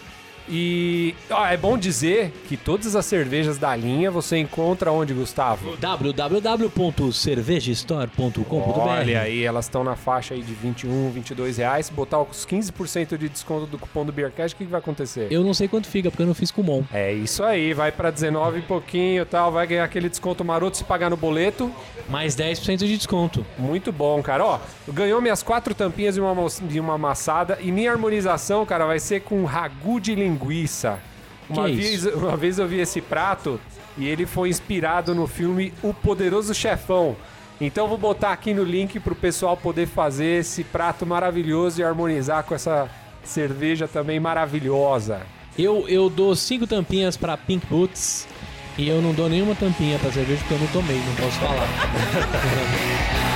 E ó, é bom dizer que todas as cervejas da linha você encontra onde, Gustavo? www.cervejastore.com.br Olha aí, elas estão na faixa aí de 21, 22 reais. Se botar os 15% de desconto do cupom do Beercast, o que, que vai acontecer? Eu não sei quanto fica, porque eu não fiz com Mon. É isso aí, vai pra 19 e pouquinho e tal, vai ganhar aquele desconto maroto se pagar no boleto. Mais 10% de desconto. Muito bom, cara. Ó, ganhou minhas quatro tampinhas de uma, uma amassada e minha harmonização, cara, vai ser com ragu de linguiça. Uma Que vez, isso? uma vez eu vi esse prato e ele foi inspirado no filme O Poderoso Chefão. Então vou botar aqui no link pro pessoal poder fazer esse prato maravilhoso e harmonizar com essa cerveja também maravilhosa. Eu, eu dou cinco tampinhas pra Pink Boots e eu não dou nenhuma tampinha pra cerveja porque eu não tomei, não posso falar.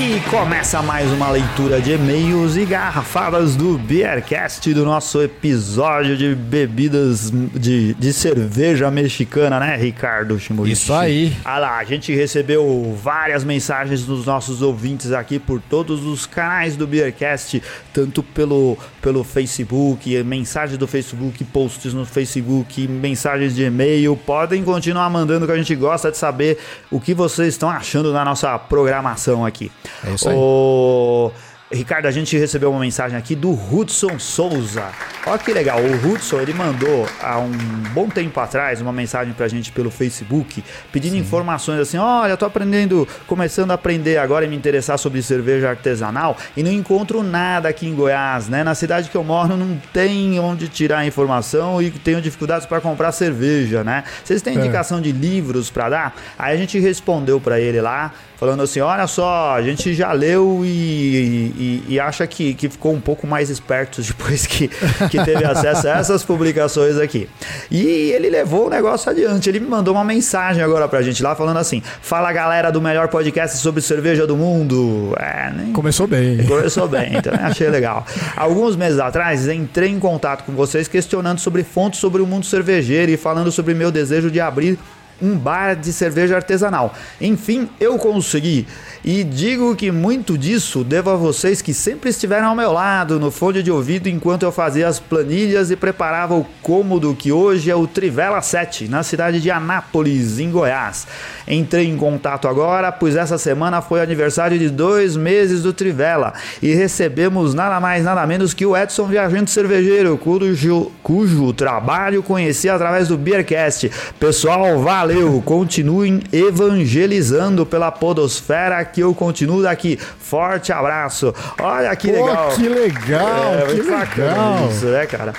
E começa mais uma leitura de e-mails e garrafadas do Beercast do nosso episódio de bebidas de, de cerveja mexicana, né, Ricardo Shimoishi? Isso aí. Ah lá, a gente recebeu várias mensagens dos nossos ouvintes aqui por todos os canais do Beercast, tanto pelo, pelo Facebook, mensagens do Facebook, posts no Facebook, mensagens de e-mail. Podem continuar mandando que a gente gosta de saber o que vocês estão achando da nossa programação aqui. 哦 Ricardo, a gente recebeu uma mensagem aqui do Hudson Souza. Olha que legal, o Hudson ele mandou há um bom tempo atrás uma mensagem pra gente pelo Facebook pedindo informações assim: olha, eu tô aprendendo, começando a aprender agora e me interessar sobre cerveja artesanal e não encontro nada aqui em Goiás, né? Na cidade que eu moro não tem onde tirar informação e tenho dificuldades para comprar cerveja, né? Vocês têm É. indicação de livros pra dar? Aí a gente respondeu pra ele lá falando assim: olha só, a gente já leu e, e- e acha que, que ficou um pouco mais esperto depois que, que teve acesso a essas publicações aqui. E ele levou o negócio adiante. Ele me mandou uma mensagem agora pra gente lá falando assim: fala galera do melhor podcast sobre cerveja do mundo. É, nem. Começou bem. Começou bem, então achei legal. Alguns meses atrás, entrei em contato com vocês questionando sobre fontes sobre o mundo cervejeiro e falando sobre meu desejo de abrir um bar de cerveja artesanal. Enfim, eu consegui. E digo que muito disso devo a vocês que sempre estiveram ao meu lado, no fone de ouvido, enquanto eu fazia as planilhas e preparava o cômodo que hoje é o Trivela 7, na cidade de Anápolis, em Goiás. Entrei em contato agora, pois essa semana foi aniversário de dois meses do Trivela e recebemos nada mais, nada menos que o Edson Viajante Cervejeiro, cujo, cujo trabalho conheci através do Beercast. Pessoal, valeu! Continuem evangelizando pela Podosfera que eu continuo daqui. Forte abraço! Olha que Pô, legal! que legal, É, que legal. isso, né, cara?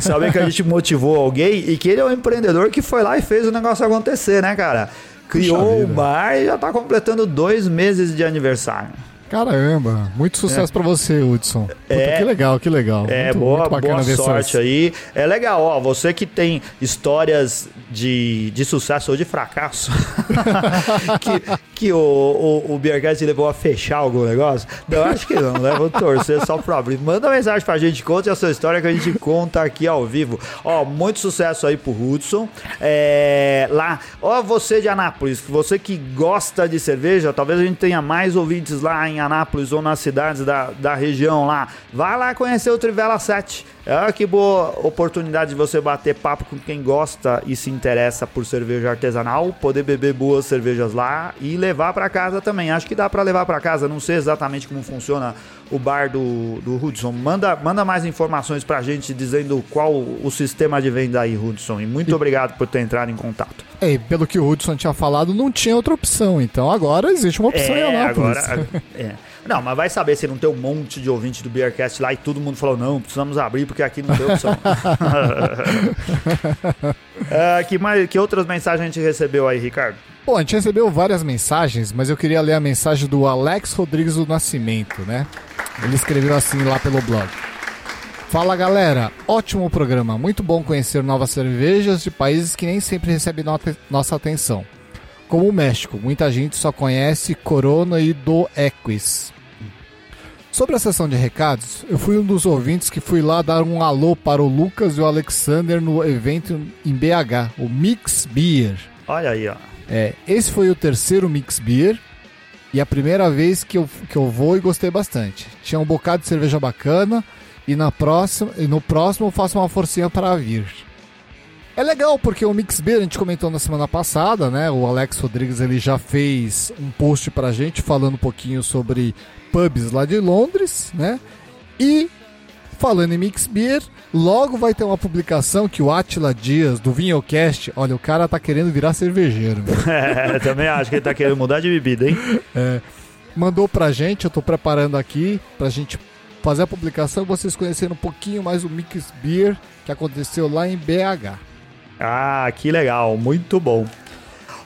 Saber que a gente motivou alguém e que ele é um empreendedor que foi lá e fez o negócio acontecer, né, cara? Criou o bar e já tá completando dois meses de aniversário. Caramba, muito sucesso pra você, Hudson. Puta, É. que legal, que legal. É, muito, boa, muito bacana boa sorte essas- aí. É legal, ó, você que tem histórias de, de sucesso ou de fracasso, que, que o, o, o levou a fechar algum negócio, não, acho que não, né? Vou torcer só pra abrir. Manda mensagem pra gente, conte a sua história que a gente conta aqui ao vivo. Ó, muito sucesso aí pro Hudson. É, lá, ó, você de Anápolis, você que gosta de cerveja, talvez a gente tenha mais ouvintes lá em Anápolis ou nas cidades da, da região lá. Vai lá conhecer o Trivela 7. É que boa oportunidade de você bater papo com quem gosta e se interessa por cerveja artesanal, poder beber boas cervejas lá e levar pra casa também. Acho que dá pra levar pra casa. Não sei exatamente como funciona o bar do, do Hudson. Manda, manda mais informações pra gente dizendo qual o sistema de venda aí, Hudson. E muito obrigado por ter entrado em contato. É, e pelo que o Hudson tinha falado, não tinha outra opção. Então agora existe uma opção em É, Anápolis. agora. é. Não, mas vai saber se não tem um monte de ouvinte do Beercast lá e todo mundo falou: não, precisamos abrir porque aqui não tem opção. É, que, mais, que outras mensagens a gente recebeu aí, Ricardo? Bom, a gente recebeu várias mensagens, mas eu queria ler a mensagem do Alex Rodrigues do Nascimento, né? Ele escreveu assim lá pelo blog. Fala galera, ótimo programa, muito bom conhecer novas cervejas de países que nem sempre recebem nossa atenção. Como o México, muita gente só conhece Corona e do Equis. Sobre a sessão de recados, eu fui um dos ouvintes que fui lá dar um alô para o Lucas e o Alexander no evento em BH, o Mix Beer. Olha aí, ó. É, esse foi o terceiro Mix Beer e a primeira vez que eu, que eu vou e gostei bastante. Tinha um bocado de cerveja bacana e, na próxima, e no próximo eu faço uma forcinha para vir. É legal porque o Mix Beer a gente comentou na semana passada, né? O Alex Rodrigues ele já fez um post pra gente falando um pouquinho sobre pubs lá de Londres, né? E falando em Mix Beer, logo vai ter uma publicação que o Atila Dias do Vinhocast, olha, o cara tá querendo virar cervejeiro. É, também acho que ele tá querendo mudar de bebida, hein? mandou pra gente, eu tô preparando aqui pra gente fazer a publicação, vocês conhecerem um pouquinho mais o Mix Beer que aconteceu lá em BH. Ah, que legal, muito bom.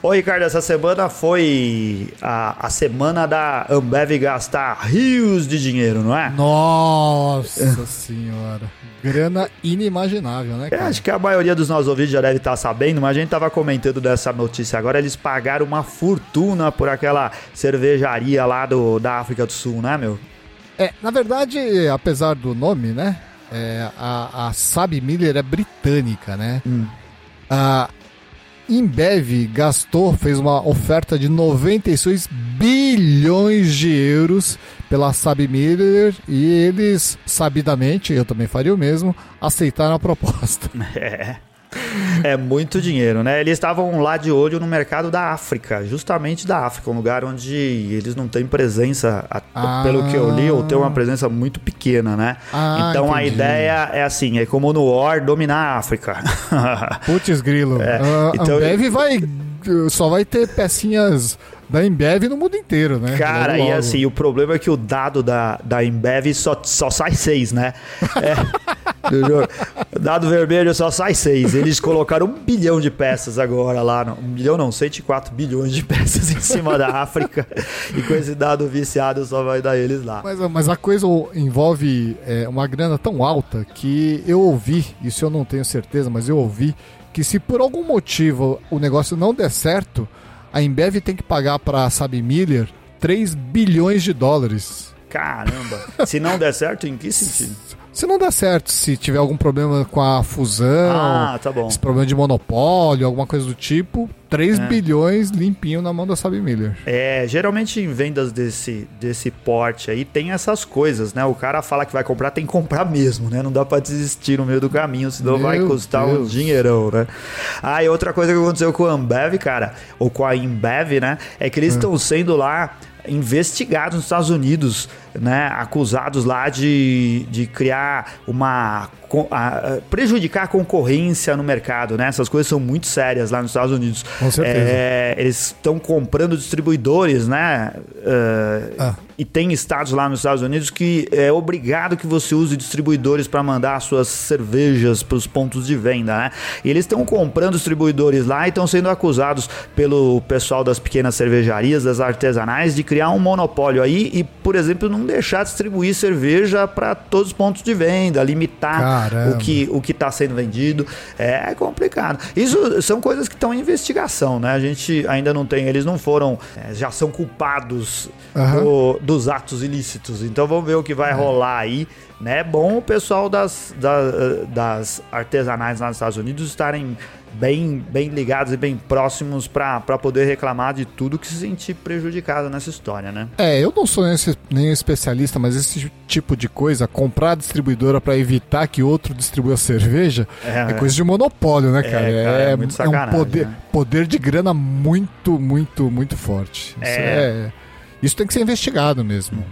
Ô Ricardo, essa semana foi a, a semana da Ambev gastar rios de dinheiro, não é? Nossa senhora, grana inimaginável, né, cara? acho que a maioria dos nossos ouvintes já deve estar sabendo, mas a gente tava comentando dessa notícia agora. Eles pagaram uma fortuna por aquela cervejaria lá do, da África do Sul, né, meu? É, na verdade, apesar do nome, né, é, a, a Sabe Miller é britânica, né? Hum. A Embev gastou, fez uma oferta de 96 bilhões de euros pela Sabe Miller e eles, sabidamente, eu também faria o mesmo, aceitaram a proposta. É. É muito dinheiro, né? Eles estavam lá de olho no mercado da África, justamente da África, um lugar onde eles não têm presença, a- Ah. pelo que eu li, ou tem uma presença muito pequena, né? Ah, então a entendi. ideia é assim, é como no War dominar a África. Putz, grilo. É, a então- Ambev vai, só vai ter pecinhas da Embev no mundo inteiro, né? Cara, Logo, e assim, o problema é que o dado da, da Embev só, só sai seis, né? É, dado vermelho só sai seis. Eles colocaram um bilhão de peças agora lá. Não, um bilhão não, 104 bilhões de peças em cima da África. E com esse dado viciado só vai dar eles lá. Mas, mas a coisa envolve é, uma grana tão alta que eu ouvi, isso eu não tenho certeza, mas eu ouvi que se por algum motivo o negócio não der certo, a Embev tem que pagar para a Sabe Miller 3 bilhões de dólares. Caramba. Se não der certo, em que sentido? Se não der certo, se tiver algum problema com a fusão, Ah, tá bom. esse problema de monopólio, alguma coisa do tipo, 3 É. bilhões limpinho na mão da Sabe Miller. É, geralmente em vendas desse, desse porte aí tem essas coisas, né? O cara fala que vai comprar, tem que comprar mesmo, né? Não dá pra desistir no meio do caminho, senão vai Meu custar um Deus. dinheirão, né? Ah, e outra coisa que aconteceu com a Ambev, cara, ou com a Embev, né? É que eles estão sendo lá investigados nos Estados Unidos, né? Acusados lá de, de criar uma. a- prejudicar a concorrência no mercado, né? Essas coisas são muito sérias lá nos Estados Unidos. Com certeza. É, eles estão comprando distribuidores, né? É, Ah. E tem estados lá nos Estados Unidos que é obrigado que você use distribuidores para mandar suas cervejas para os pontos de venda, né? E eles estão comprando distribuidores lá e estão sendo acusados pelo pessoal das pequenas cervejarias, das artesanais, de criar um monopólio aí e, por exemplo, não deixar distribuir cerveja para todos os pontos de venda, limitar Caramba. o que o que está sendo vendido. É complicado. Isso são coisas que estão em investigação, né? A gente ainda não tem, eles não foram, é, já são culpados Aham. do- dos atos ilícitos. Então vamos ver o que vai rolar aí. né? É bom o pessoal das, da- das artesanais lá nos Estados Unidos estarem bem, bem ligados e bem próximos para poder reclamar de tudo que se sentir prejudicado nessa história, né? É, eu não sou nenhum, nenhum especialista, mas esse tipo de coisa, comprar a distribuidora pra evitar que outro distribua cerveja, É, é, coisa de monopólio, né, cara? cara, é muito um poder, né? poder de grana muito, muito, muito forte. Isso, É. isso tem que ser investigado mesmo.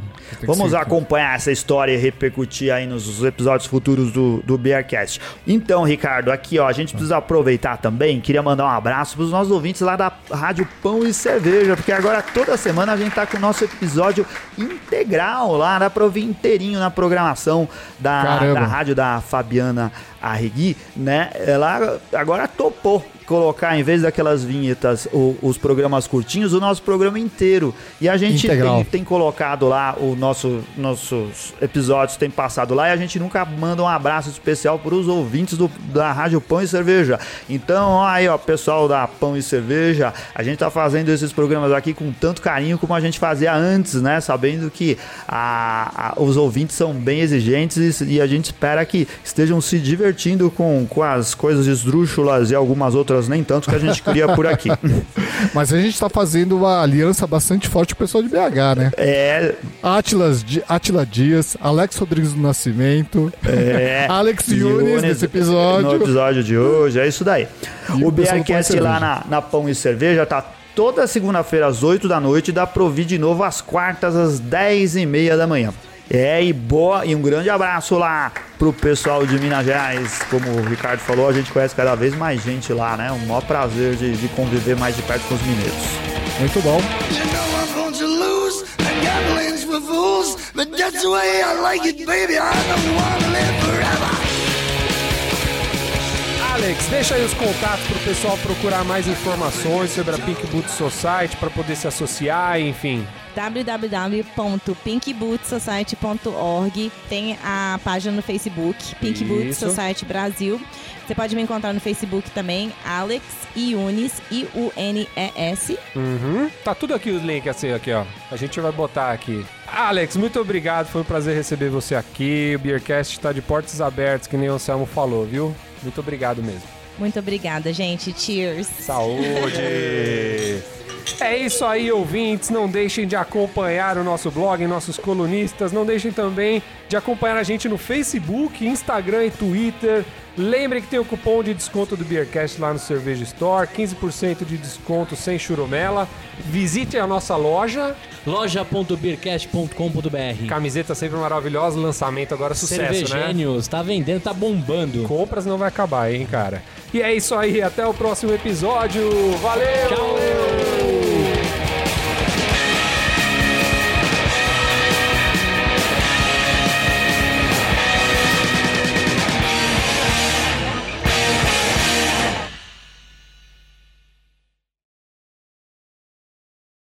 Vamos acompanhar essa história e repercutir aí nos episódios futuros do, do Bearcast. Então, Ricardo, aqui ó, a gente precisa aproveitar também, queria mandar um abraço pros nossos ouvintes lá da Rádio Pão e Cerveja, porque agora toda semana a gente tá com o nosso episódio integral lá, dá pra ouvir inteirinho na programação da, Caramba. da rádio da Fabiana Arregui, né? Ela agora topou colocar, em vez daquelas vinhetas, o- os programas curtinhos, o nosso programa inteiro. E a gente tem, tem colocado lá o nosso nossos episódios tem passado lá e a gente nunca manda um abraço especial para os ouvintes do, da Rádio Pão e Cerveja. Então, ó, aí, ó, pessoal da Pão e Cerveja, a gente tá fazendo esses programas aqui com tanto carinho como a gente fazia antes, né? Sabendo que a- a- os ouvintes são bem exigentes e, e a gente espera que estejam se divertindo com, com as coisas esdrúxulas e algumas outras nem tanto que a gente cria por aqui. Mas a gente tá fazendo uma aliança bastante forte com o pessoal de BH, né? É, Atlas, Atila Dias, Alex Rodrigues do Nascimento, é. Alex Yunes nesse No episódio. episódio de hoje, é isso daí. E o e Bearcast lá na, na Pão e Cerveja tá toda segunda-feira às 8 da noite e dá pra ouvir de novo às quartas às 10 e meia da manhã. É, e boa, e um grande abraço lá pro pessoal de Minas Gerais. Como o Ricardo falou, a gente conhece cada vez mais gente lá, né? Um maior prazer de, de conviver mais de perto com os mineiros. Muito bom. You know Alex, deixa aí os contatos pro pessoal procurar mais informações sobre a Pink Boot Society para poder se associar, enfim. www.pinkbootsociety.org Tem a página no Facebook, Pink Boots. Society Brasil. Você pode me encontrar no Facebook também, Alex Iunes, I-U-N-E-S. Uhum. Tá tudo aqui os links assim, aqui, ó. A gente vai botar aqui. Alex, muito obrigado. Foi um prazer receber você aqui. O Beercast tá de portas abertas, que nem o Anselmo falou, viu? Muito obrigado mesmo. Muito obrigada, gente. Cheers. Saúde! É isso aí, ouvintes. Não deixem de acompanhar o nosso blog, nossos colunistas. Não deixem também de acompanhar a gente no Facebook, Instagram e Twitter. Lembrem que tem o cupom de desconto do Beercast lá no Cerveja Store, 15% de desconto sem churumela. Visitem a nossa loja. loja.beercast.com.br Camiseta sempre maravilhosa, lançamento agora sucesso, né? Cervegênios, tá vendendo, tá bombando. Compras não vai acabar, hein, cara. E é isso aí, até o próximo episódio. Valeu! Tchau!